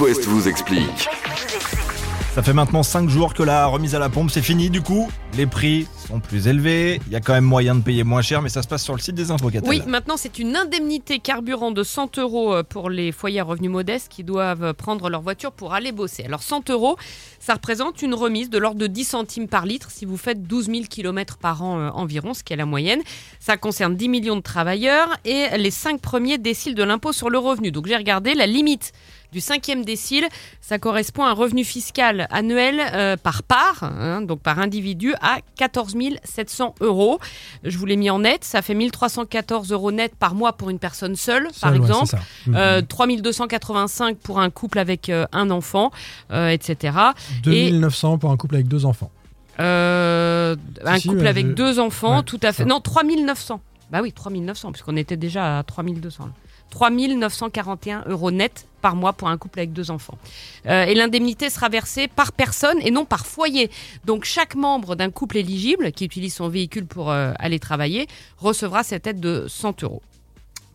West vous explique. Ça fait maintenant 5 jours que la remise à la pompe c'est fini du coup. Les prix sont plus élevés. Il y a quand même moyen de payer moins cher, mais ça se passe sur le site des Catel. Oui, maintenant c'est une indemnité carburant de 100 euros euh, pour les foyers à revenus modestes qui doivent prendre leur voiture pour aller bosser. Alors 100 euros, ça représente une remise de l'ordre de 10 centimes par litre si vous faites 12 000 km par an euh, environ, ce qui est la moyenne. Ça concerne 10 millions de travailleurs et les 5 premiers déciles de l'impôt sur le revenu. Donc j'ai regardé la limite du cinquième décile, ça correspond à un revenu fiscal annuel euh, par part, hein, donc par individu, à 14 700 euros. Je vous l'ai mis en net, ça fait 1314 euros net par mois pour une personne seule, par Seul, ouais, exemple. ça. Mhm. Euh, 3285 pour un couple avec euh, un enfant, euh, etc. 2900 pour un couple avec deux enfants. Euh, un Si, couple ouais, avec je- deux enfants, ouais, tout à fait. ça. Non, 3900. Bah oui, 3900, puisqu'on était déjà à 3200. là. 3941 euros net par mois pour un couple avec deux enfants. Euh, et l'indemnité sera versée par personne et non par foyer. Donc chaque membre d'un couple éligible qui utilise son véhicule pour euh, aller travailler recevra cette aide de 100 euros.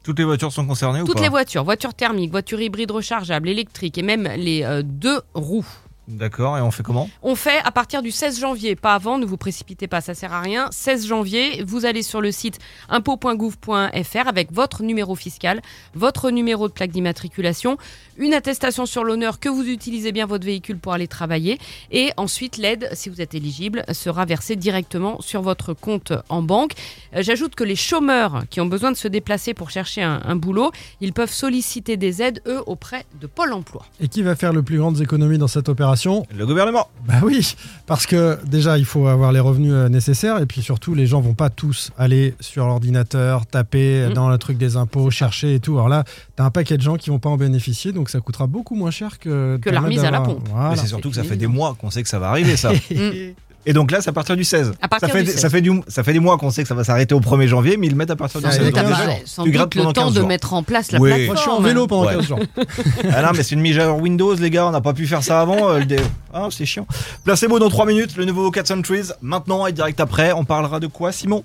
Toutes les voitures sont concernées ou Toutes pas? les voitures, voitures thermiques, voitures hybrides rechargeables, électriques et même les euh, deux roues. D'accord, et on fait comment? On fait à partir du 16 janvier, pas avant, ne vous précipitez pas, ça sert à rien. 16 janvier, vous allez sur le site impôt.gouv.fr avec votre numéro fiscal, votre numéro de plaque d'immatriculation, une attestation sur l'honneur que vous utilisez bien votre véhicule pour aller travailler et ensuite l'aide, si vous êtes éligible, sera versée directement sur votre compte en banque. Euh, J'ajoute que les chômeurs qui ont besoin de se déplacer pour chercher un, un boulot, ils peuvent solliciter des aides, eux, auprès de Pôle emploi. Et qui va faire le plus grandes économies dans cette opération? Le gouvernement Bah oui, parce que déjà il faut avoir les revenus euh, nécessaires et puis surtout les gens vont pas tous aller sur l'ordinateur, taper Mm. dans le truc des impôts, chercher et tout. Alors là, t'as un paquet de gens qui vont pas en bénéficier, donc ça coûtera beaucoup moins cher que Que la remise à la pompe. Voilà. Mais c'est surtout que ça fait des mois qu'on sait que ça va arriver ça. Et donc là, c'est à partir du 16. À partir ça, fait, du 16. ça, fait du, ça fait des mois qu'on sait que ça va s'arrêter au 1er janvier, mais ils le mettent à partir du Ça 16. déjà, jours. sans tu doute grattes le temps 15 de mettre en place la Oui. plateforme. Moi je suis en vélo pendant Ouais. 15 jours. Ah non, mais c'est une mise à jour Windows, les gars, on n'a pas pu faire ça avant. euh, le dé- Ah, c'est chiant. Placebo dans 3 minutes, le nouveau 4 Centuries. Maintenant et direct après, on parlera de quoi, Simon?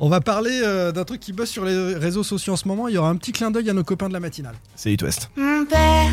On va parler euh, d'un truc qui bosse sur les réseaux sociaux en ce moment. Il y aura un petit clin d'œil à nos copains de la matinale. C'est It West. Mon père